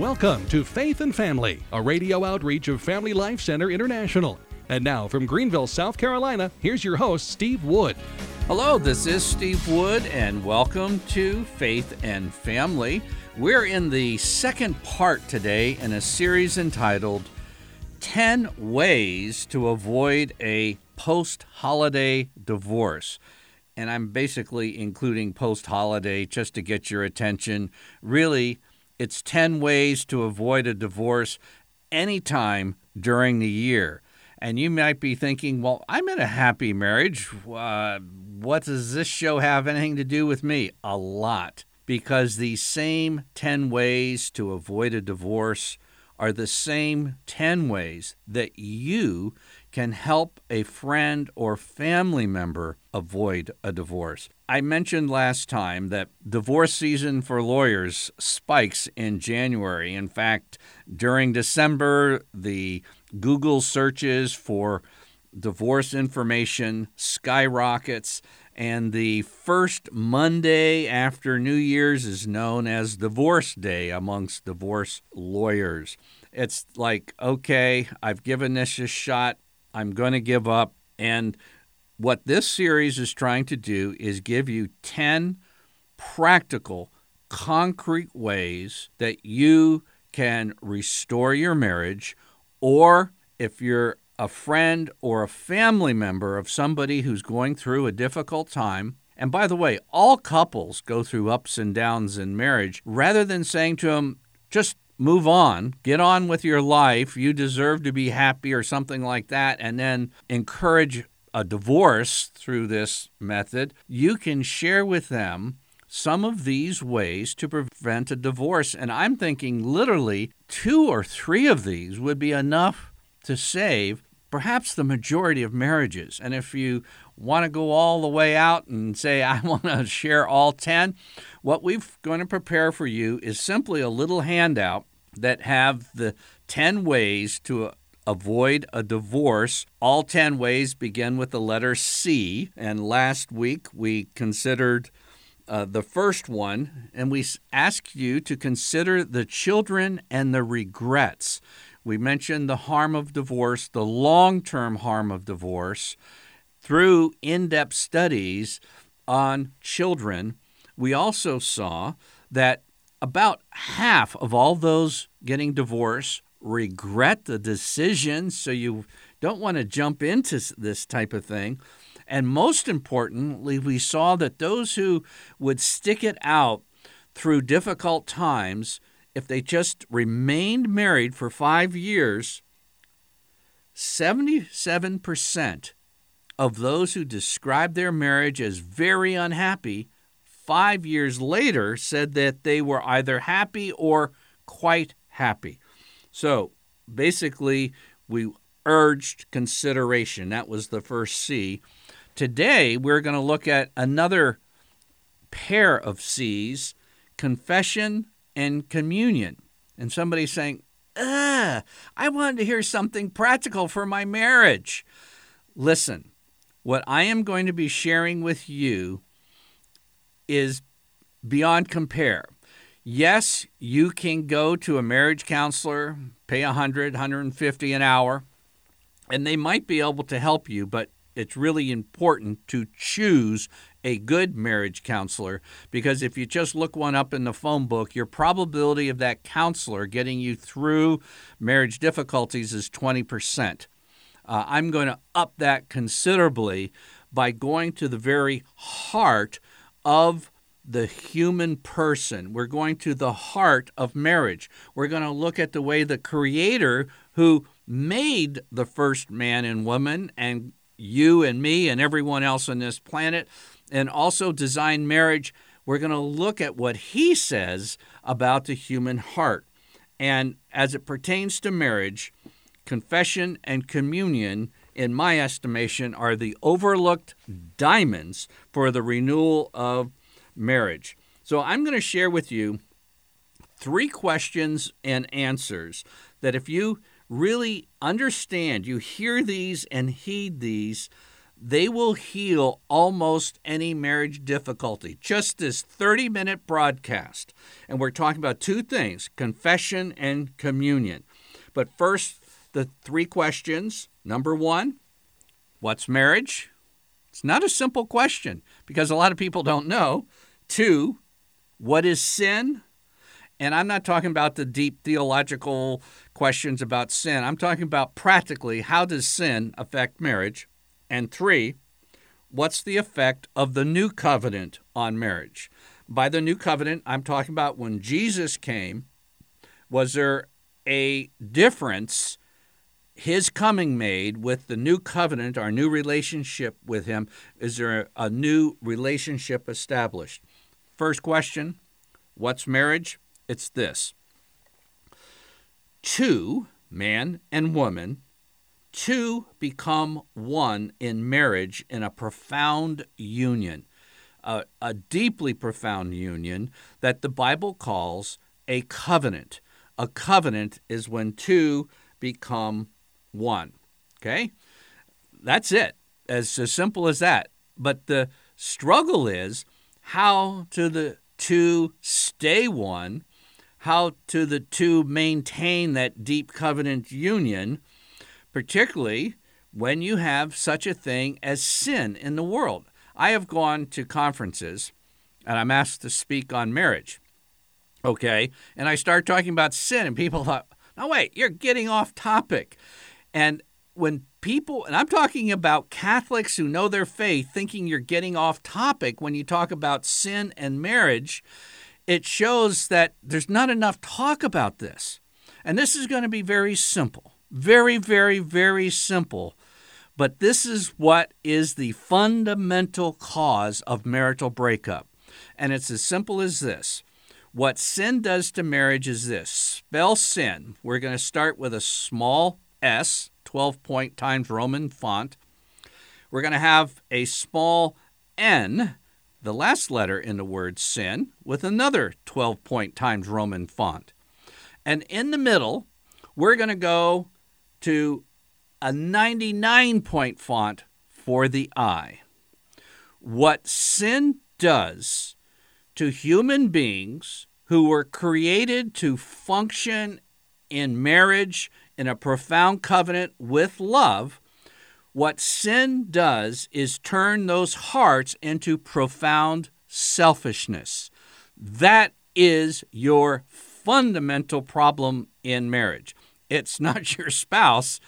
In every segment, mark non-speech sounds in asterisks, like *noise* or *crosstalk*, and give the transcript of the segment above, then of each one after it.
Welcome to Faith and Family, a radio outreach of Family Life Center International. And now from Greenville, South Carolina, here's your host, Steve Wood. Hello, this is Steve Wood, and welcome to Faith and Family. We're in the second part today in a series entitled 10 Ways to Avoid a Post Holiday Divorce. And I'm basically including post holiday just to get your attention. Really, it's 10 ways to avoid a divorce anytime during the year. And you might be thinking, well, I'm in a happy marriage. Uh, what does this show have anything to do with me? A lot. Because these same 10 ways to avoid a divorce are the same 10 ways that you can help a friend or family member avoid a divorce. I mentioned last time that divorce season for lawyers spikes in January. In fact, during December, the Google searches for divorce information skyrockets and the first Monday after New Year's is known as Divorce Day amongst divorce lawyers. It's like, okay, I've given this a shot. I'm going to give up. And what this series is trying to do is give you 10 practical, concrete ways that you can restore your marriage, or if you're a friend or a family member of somebody who's going through a difficult time. And by the way, all couples go through ups and downs in marriage. Rather than saying to them, just move on, get on with your life, you deserve to be happy or something like that, and then encourage a divorce through this method, you can share with them some of these ways to prevent a divorce. And I'm thinking literally two or three of these would be enough to save perhaps the majority of marriages. And if you want to go all the way out and say, I *laughs* want to share all 10, what we're going to prepare for you is simply a little handout that have the 10 ways to avoid a divorce. All 10 ways begin with the letter C. And last week we considered uh, the first one, and we ask you to consider the children and the regrets. We mentioned the harm of divorce, the long term harm of divorce, through in depth studies on children. We also saw that about half of all those getting divorced regret the decision, so you don't want to jump into this type of thing. And most importantly, we saw that those who would stick it out through difficult times, if they just remained married for five years, 77% of those who described their marriage as very unhappy five years later said that they were either happy or quite happy. So basically, we urged consideration. That was the first C. Today, we're going to look at another pair of C's confession and communion. And somebody saying, Ugh, I wanted to hear something practical for my marriage. Listen, what I am going to be sharing with you is beyond compare. Yes, you can go to a marriage counselor, pay 100, 150 an hour, and they might be able to help you, but it's really important to choose a good marriage counselor because if you just look one up in the phone book, your probability of that counselor getting you through marriage difficulties is 20%. Uh, I'm going to up that considerably by going to the very heart of the human person. We're going to the heart of marriage. We're going to look at the way the Creator, who made the first man and woman, and you and me and everyone else on this planet, and also Design marriage, we're going to look at what He says about the human heart. And as it pertains to marriage, confession and communion in my estimation, are the overlooked diamonds for the renewal of marriage. So I'm going to share with you three questions and answers that if you really understand, you hear these and heed these, they will heal almost any marriage difficulty. Just this 30 minute broadcast. And we're talking about two things confession and communion. But first, the three questions. Number one, what's marriage? It's not a simple question because a lot of people don't know. Two, what is sin? And I'm not talking about the deep theological questions about sin. I'm talking about practically how does sin affect marriage? And three, what's the effect of the new covenant on marriage? By the new covenant, I'm talking about when Jesus came, was there a difference his coming made with the new covenant, our new relationship with him? Is there a new relationship established? First question What's marriage? It's this two, man and woman, two become one in marriage in a profound union, a, a deeply profound union that the Bible calls a covenant. A covenant is when two become one. Okay? That's it. As, as simple as that. But the struggle is how to the two stay one, how to the two maintain that deep covenant union, particularly when you have such a thing as sin in the world. I have gone to conferences and I'm asked to speak on marriage. Okay? And I start talking about sin, and people *laughs* thought, no, wait, you're getting off topic. And when people, and I'm talking about Catholics who know their faith, thinking you're getting off topic when you talk about sin and marriage, it shows that there's not enough talk about this. And this is going to be very simple. Very, very, very simple. But this is what is the fundamental cause of marital breakup. And it's as simple as this. What sin does to marriage is this spell sin. We're going to start with a small s, 12 point Times Roman font. We're going to have a small n, the last letter in the word sin, with another 12 point Times Roman font. And in the middle, we're going to go to a 99 point font for the I. What sin does to human beings who were created to function in marriage in a profound covenant with love, what sin does is turn those hearts into profound selfishness. That is your fundamental problem in marriage. It's not *laughs* your spouse,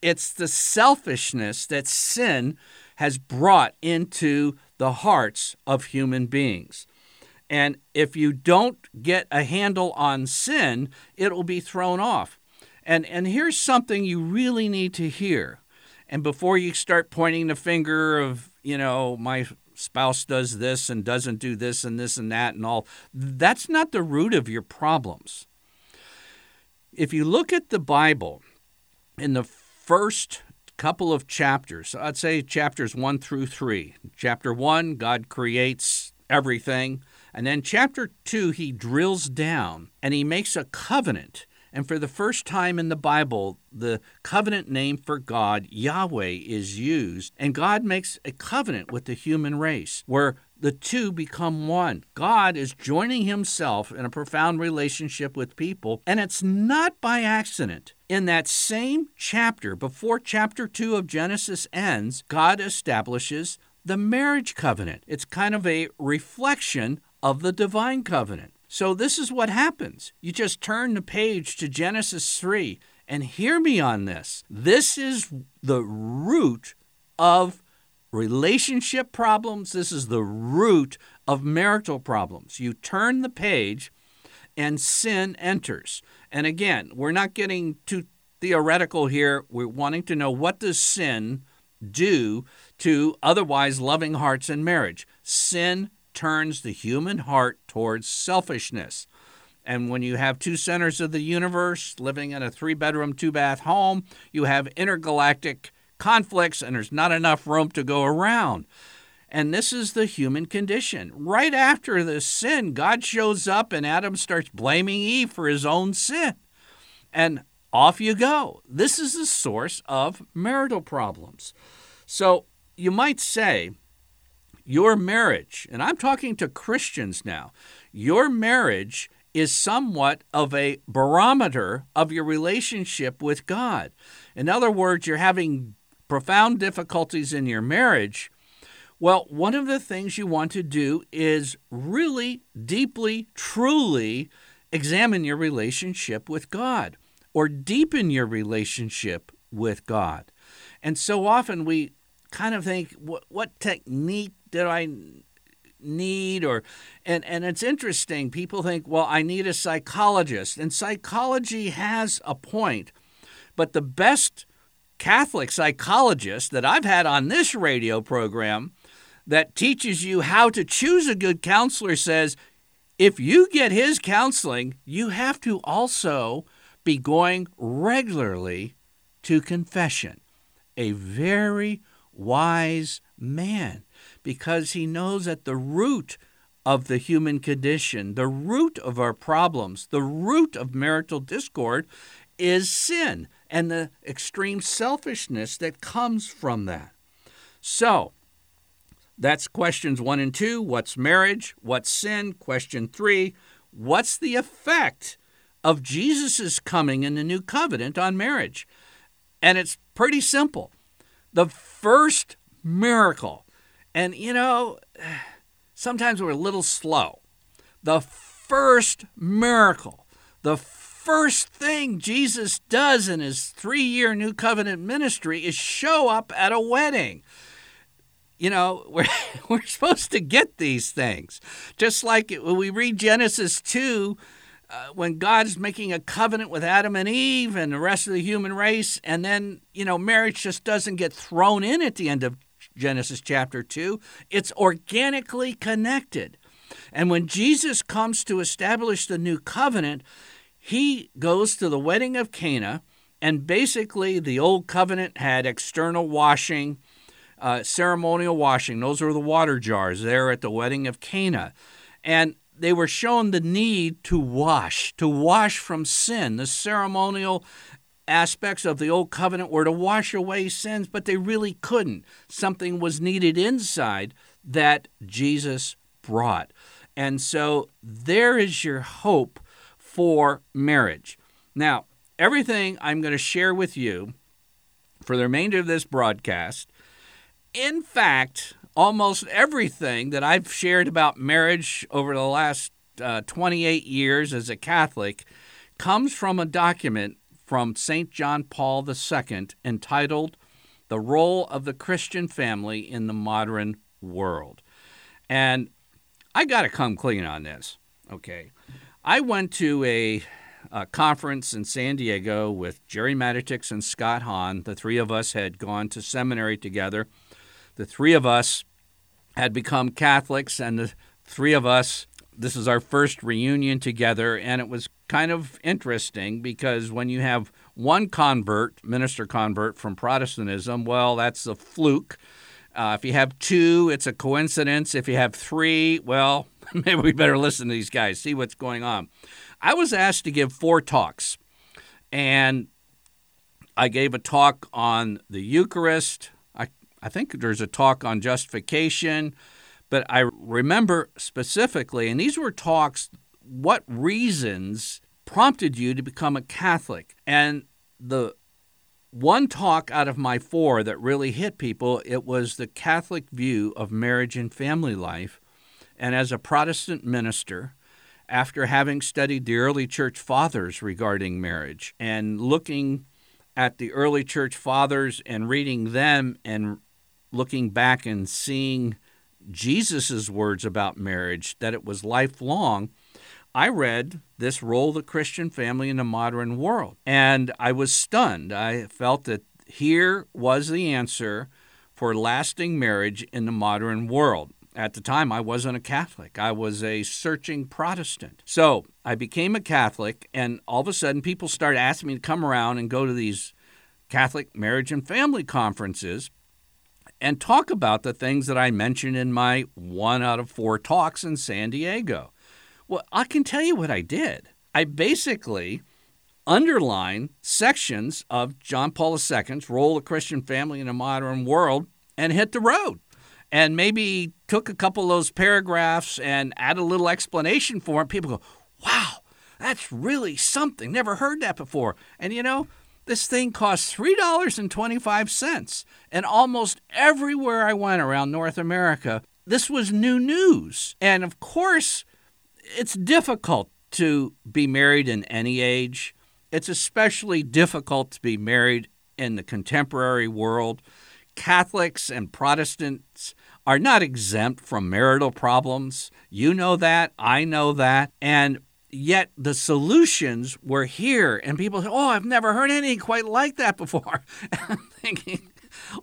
it's the selfishness that sin has brought into the hearts of human beings. And if you don't get a handle on sin, it will be thrown off. And, and here's something you really need to hear. And before you start pointing the finger of, you know, my spouse does this and doesn't do this and this and that and all, that's not the root of your problems. If you look at the Bible, in the first couple of chapters, I'd say chapters one through three. Chapter one, God creates everything. And then chapter two, he drills down and he makes a covenant. And for the first time in the Bible, the covenant name for God, Yahweh, is used. And God makes a covenant with the human race where the two become one. God is joining himself in a profound relationship with people, and it's not by accident. In that same chapter, before chapter 2 of Genesis ends, God establishes the marriage covenant. It's kind of a reflection of the divine covenant. So, this is what happens. You just turn the page to Genesis 3 and hear me on this. This is the root of relationship problems. This is the root of marital problems. You turn the page and sin enters. And again, we're not getting too theoretical here. We're wanting to know what does sin do to otherwise loving hearts in marriage? Sin turns the human heart towards selfishness. And when you have two centers of the universe living in a three bedroom, two bath home, you have intergalactic conflicts and there's not enough room to go around. And this is the human condition. Right after the sin, God shows up and Adam starts blaming Eve for his own sin. And off you go. This is the source of marital problems. So you might say your marriage, and I'm talking to Christians now, your marriage is somewhat of a barometer of your relationship with God. In other words, you're having profound difficulties in your marriage. Well, one of the things you want to do is really deeply, truly examine your relationship with God or deepen your relationship with God. And so often we kind of think, what, what technique did I need or and and it's interesting people think well I need a psychologist and psychology has a point but the best Catholic psychologist that I've had on this radio program that teaches you how to choose a good counselor says if you get his counseling you have to also be going regularly to confession. A very wise man because he knows at the root of the human condition, the root of our problems, the root of marital discord is sin and the extreme selfishness that comes from that. So, that's questions one and two. What's marriage? What's sin? Question three. What's the effect of Jesus' coming in the new covenant on marriage? And it's pretty simple. The first miracle and, you know, sometimes we're a little slow. The first miracle, the first thing Jesus does in his three year New Covenant ministry is show up at a wedding. You know, *laughs* we're, we're supposed to get these things. Just like when we read Genesis 2, uh, when God's making a covenant with Adam and Eve and the rest of the human race, and then, you know, marriage just doesn't get thrown in at the end of Genesis chapter 2. It's organically connected. And when Jesus comes to establish the new covenant, he goes to the wedding of Cana, and basically the old covenant had external washing, uh, ceremonial washing. Those were the water jars there at the wedding of Cana. And they were shown the need to wash, to wash from sin. The ceremonial aspects of the old covenant were to wash away sins, but they really couldn't. Something was needed inside that Jesus brought. And so there is your hope for marriage. Now, everything I'm going to share with you for the remainder of this broadcast, in fact, almost everything that I've shared about marriage over the last uh, 28 years as a Catholic comes from a document from St. John Paul II entitled The Role of the Christian Family in the Modern World. And I got to come clean on this, okay? I went to a, a, conference in San Diego with Gerry Matatics and Scott Hahn. The three of us had gone to seminary together. The three of us had become Catholics, and the three of us, this is our first reunion together, and it was kind of interesting because when you have one convert, minister convert from Protestantism, well, that's a fluke. Uh, if you have two, it's a coincidence. If you have three, well, *laughs* maybe we better listen to these guys, see what's going on. I was asked to give four talks, and I gave a talk on the Eucharist. I, I think there's a talk on justification, but I remember specifically, and these were talks what reasons prompted you to become a Catholic? And the one talk out of my four that really hit people, it was the Catholic view of marriage and family life. And as a Protestant minister, after having studied the early church fathers regarding marriage and looking at the early church fathers and reading them and looking back and seeing Jesus' words about marriage, that it was lifelong, I read this role of the Christian family in the modern world, and I was stunned. I felt that here was the answer for lasting marriage in the modern world. At the time, I wasn't a Catholic. I was a searching Protestant. So I became a Catholic, and all of a sudden, people started asking me to come around and go to these Catholic marriage and family conferences and talk about the things that I mentioned in my one out of four talks in San Diego. Well, I can tell you what I did. I basically underlined sections of John Paul II's role of Christian family in a modern world, and hit the road and maybe took a couple of those paragraphs and add a little explanation for them, people go, wow, that's really something. Never heard that before. And you know, this thing cost $3.25. And almost everywhere I went around North America, this was new news. And of course, it's difficult to be married in any age. It's especially difficult to be married in the contemporary world. Catholics and Protestants are not exempt from marital problems. You know that. I know that. And yet the solutions were here. And people say, oh, I've never heard anything quite like that before. *laughs* I'm thinking,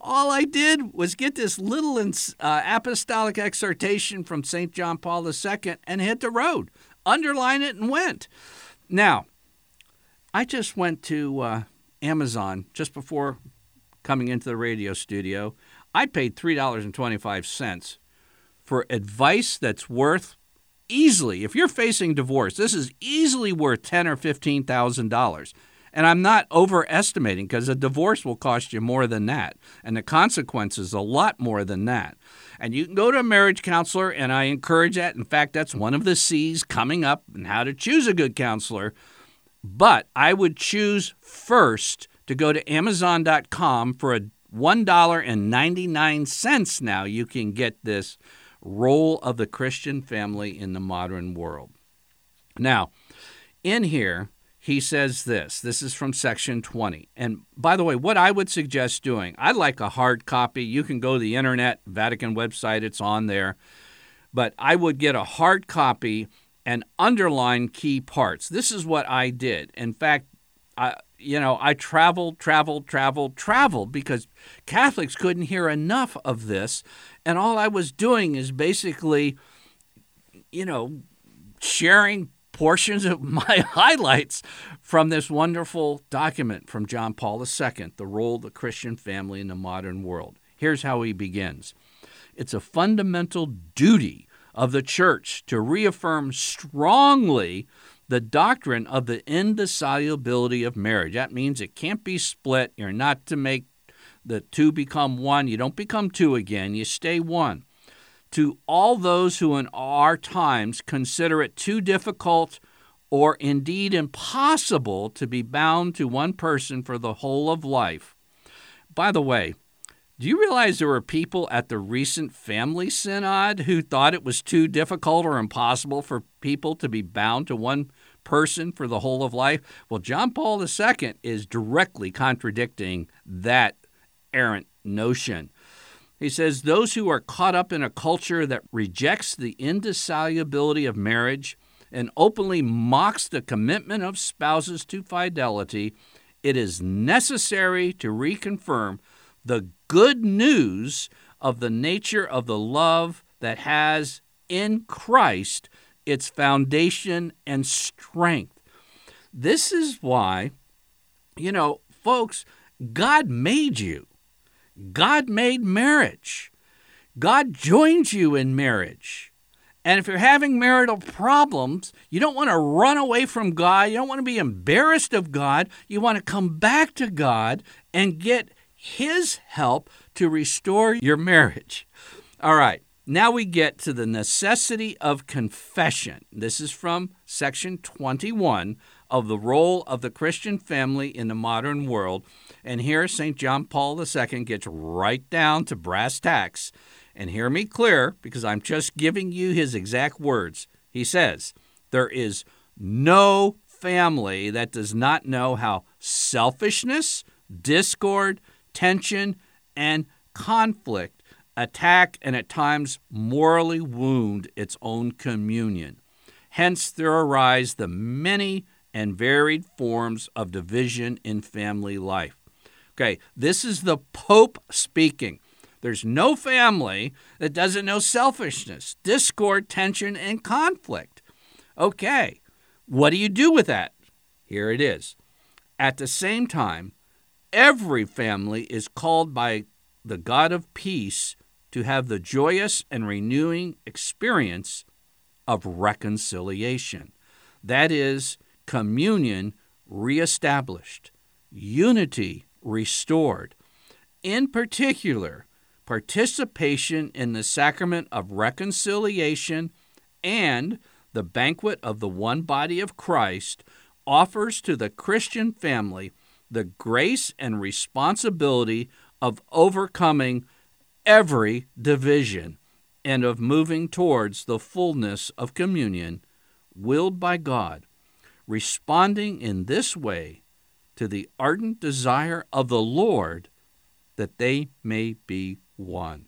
all I did was get this little uh, apostolic exhortation from St. John Paul II and hit the road, underline it, and went. Now, I just went to uh, Amazon just before coming into the radio studio. I paid $3.25 for advice that's worth easily, if you're facing divorce, this is easily worth ten or fifteen thousand dollars. And I'm not overestimating because a divorce will cost you more than that, and the consequences a lot more than that. And you can go to a marriage counselor, and I encourage that. In fact, that's one of the C's coming up and how to choose a good counselor. But I would choose first to go to Amazon.com for a $1.99 now. You can get this role of the Christian family in the modern world. Now, in here, he says this. This is from section 20. And by the way, what I would suggest doing, I like a hard copy. You can go to the internet, Vatican website, it's on there. But I would get a hard copy and underline key parts. This is what I did. In fact, I, you know, I traveled, traveled, traveled, traveled because Catholics couldn't hear enough of this. And all I was doing is basically, you know, sharing portions of *laughs* my highlights from this wonderful document from John Paul II, The Role of the Christian Family in the Modern World. Here's how he begins It's a fundamental duty of the church to reaffirm strongly the doctrine of the indissolubility of marriage. That means it can't be split. You're not to make the two become one. You don't become two again, you stay one. To all those who in our times consider it too difficult or indeed impossible to be bound to one person for the whole of life. By the way, do you realize there were people at the recent family synod who thought it was too difficult or impossible for people to be bound to one person for the whole of life? Well, John Paul II is directly contradicting that errant notion. He says those who are caught up in a culture that rejects the indissolubility of marriage and openly mocks the commitment of spouses to fidelity, it is necessary to reconfirm the good news of the nature of the love that has in Christ its foundation and strength. This is why, you know, folks, God made you. God made marriage. God joins you in marriage. And if you're having marital problems, you don't want to run away from God. You don't want to be embarrassed of God. You want to come back to God and get his help to restore your marriage. All right, now we get to the necessity of confession. This is from section 21 of the role of the Christian family in the modern world. And here, St. John Paul II gets right down to brass tacks. And hear me clear, because I'm just giving you his exact words. He says, There is no family that does not know how selfishness, discord, tension, and conflict attack and at times morally wound its own communion. Hence, there arise the many and varied forms of division in family life. Okay, this is the Pope speaking. There's no family that doesn't know selfishness, discord, tension, and conflict. Okay, what do you do with that? Here it is. At the same time, Every family is called by the God of peace to have the joyous and renewing experience of reconciliation. That is, communion reestablished, unity restored. In particular, participation in the sacrament of reconciliation and the banquet of the one body of Christ offers to the Christian family the grace and responsibility of overcoming every division and of moving towards the fullness of communion willed by God, responding in this way to the ardent desire of the Lord that they may be one.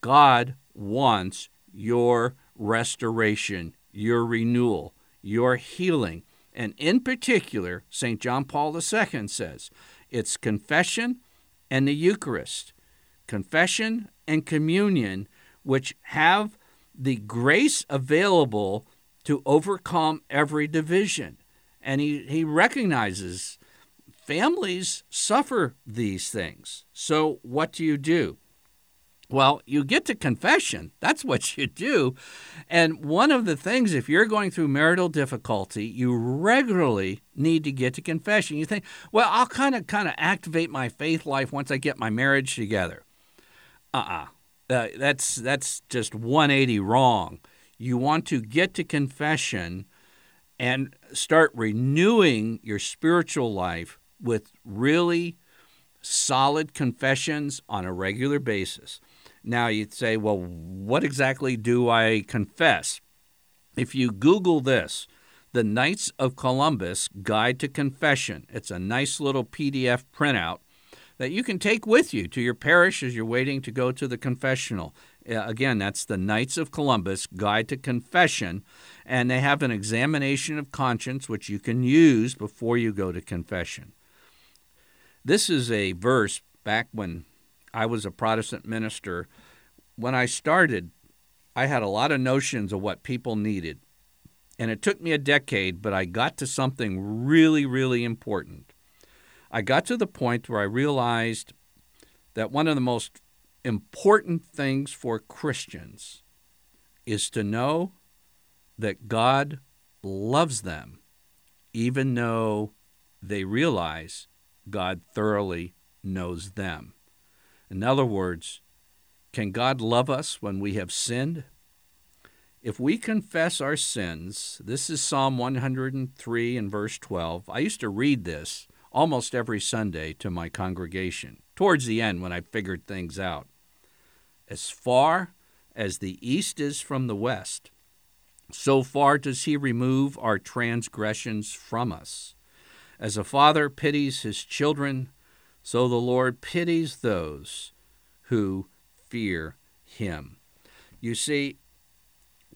God wants your restoration, your renewal, your healing. And in particular, St. John Paul II says it's confession and the Eucharist, confession and communion, which have the grace available to overcome every division. And he, he recognizes families suffer these things. So, what do you do? Well, you get to confession. *laughs* That's what you do. And one of the things, if you're going through marital difficulty, you regularly need to get to confession. You think, well, I'll kind of kind of activate my faith life once I get my marriage together. Uh-uh. Uh, that's that's just 180 wrong. You want to get to confession and start renewing your spiritual life with really solid confessions on a regular basis. Now you'd say, well, what exactly do I confess? If you Google this, the Knights of Columbus Guide to Confession, it's a nice little PDF printout that you can take with you to your parish as you're waiting to go to the confessional. Uh, again, that's the Knights of Columbus Guide to Confession, and they have an examination of conscience which you can use before you go to confession. This is a verse back when I was a Protestant minister. When I started, I had a lot of notions of what people needed. And it took me a decade, but I got to something really, really important. I got to the point where I realized that one of the most important things for Christians is to know that God loves them, even though they realize God thoroughly knows them. In other words, can God love us when we have sinned? If we confess our sins, this is Psalm 103 and verse 12. I used to read this almost every Sunday to my congregation, towards the end when I figured things out. As far as the east is from the west, so far does he remove our transgressions from us. As a father pities his children, so the Lord pities those who fear him. You see,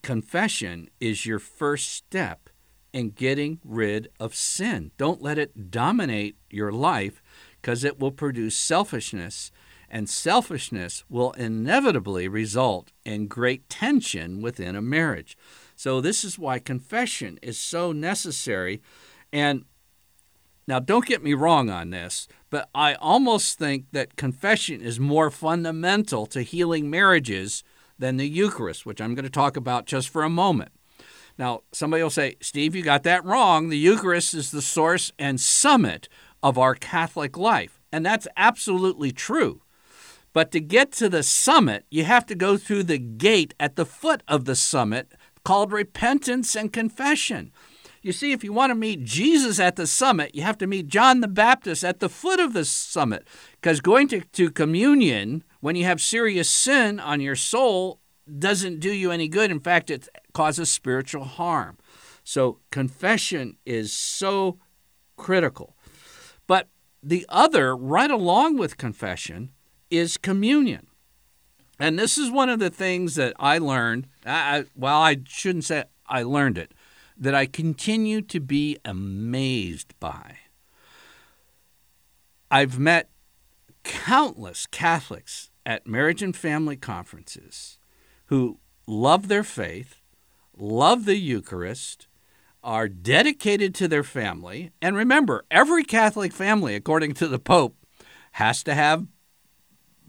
confession is your first step in getting rid of sin. Don't let it dominate your life because it will produce selfishness, and selfishness will inevitably result in great tension within a marriage. So, this is why confession is so necessary. And now, don't get me wrong on this, but I almost think that confession is more fundamental to healing marriages than the Eucharist, which I'm going to talk about just for a moment. Now, somebody will say, Steve, you got that wrong. The Eucharist is the source and summit of our Catholic life. And that's absolutely true. But to get to the summit, you have to go through the gate at the foot of the summit called repentance and confession. You see, if you want to meet Jesus at the summit, you have to meet John the Baptist at the foot of the summit. Because going to, to communion when you have serious sin on your soul doesn't do you any good. In fact, it causes spiritual harm. So, confession is so critical. But the other, right along with confession, is communion. And this is one of the things that I learned. I, well, I shouldn't say I learned it that I continue to be amazed by. I've met countless Catholics at marriage and family conferences who love their faith, love the Eucharist, are dedicated to their family. And remember, every Catholic family, according to the Pope, has to have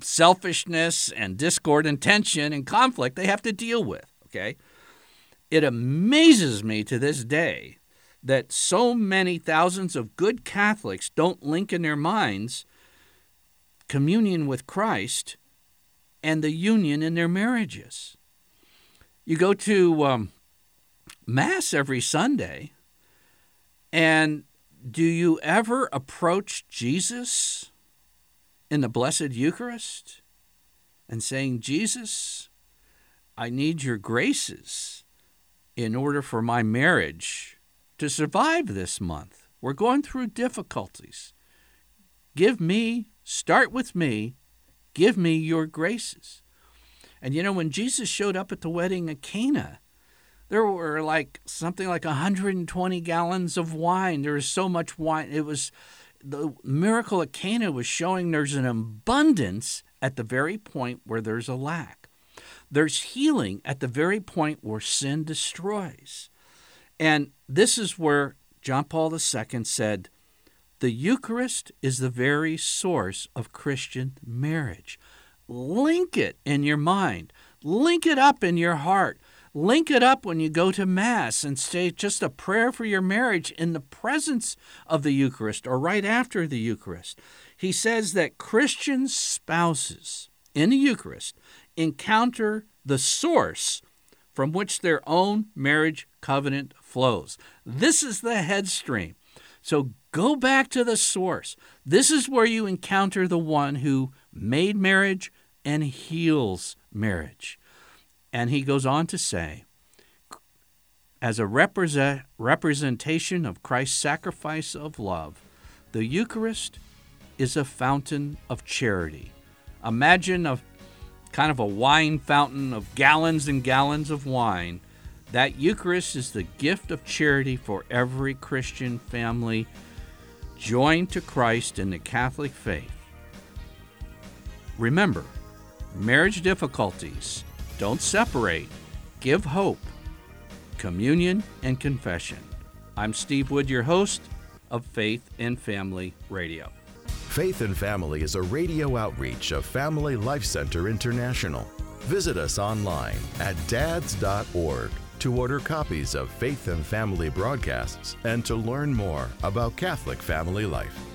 selfishness and discord and tension and conflict they have to deal with. Okay? It amazes me to this day that so many thousands of good Catholics don't link in their minds communion with Christ and the union in their marriages. You go to um, Mass every Sunday, and do you ever approach Jesus in the Blessed Eucharist and saying, Jesus, I need your graces in order for my marriage to survive this month? We're going through difficulties. Give me, start with me, give me your graces. And you know, when Jesus showed up at the wedding at Cana, there were like something like 120 gallons of wine. There was so much wine. It was the miracle at Cana was showing there's an abundance at the very point where there's a lack. There's healing at the very point where sin destroys. And this is where John Paul II said, the Eucharist is the very source of Christian marriage. Link it in your mind, link it up in your heart. Link it up when you go to Mass and say just a prayer for your marriage in the presence of the Eucharist or right after the Eucharist. He says that Christian spouses in the Eucharist encounter the source from which their own marriage covenant flows. This is the headstream. So go back to the source. This is where you encounter the one who made marriage and heals marriage. And he goes on to say, as a represent, representation of Christ's sacrifice of love, the Eucharist is a fountain of charity. Imagine a kind of a wine fountain of gallons and gallons of wine. That Eucharist is the gift of charity for every Christian family joined to Christ in the Catholic faith. Remember, marriage difficulties don't separate, give hope. Communion and confession. I'm Steve Wood, your host of Faith and Family Radio. Faith and Family is a radio outreach of Family Life Center International. Visit us online at dads.org to order copies of Faith and Family broadcasts and to learn more about Catholic family life.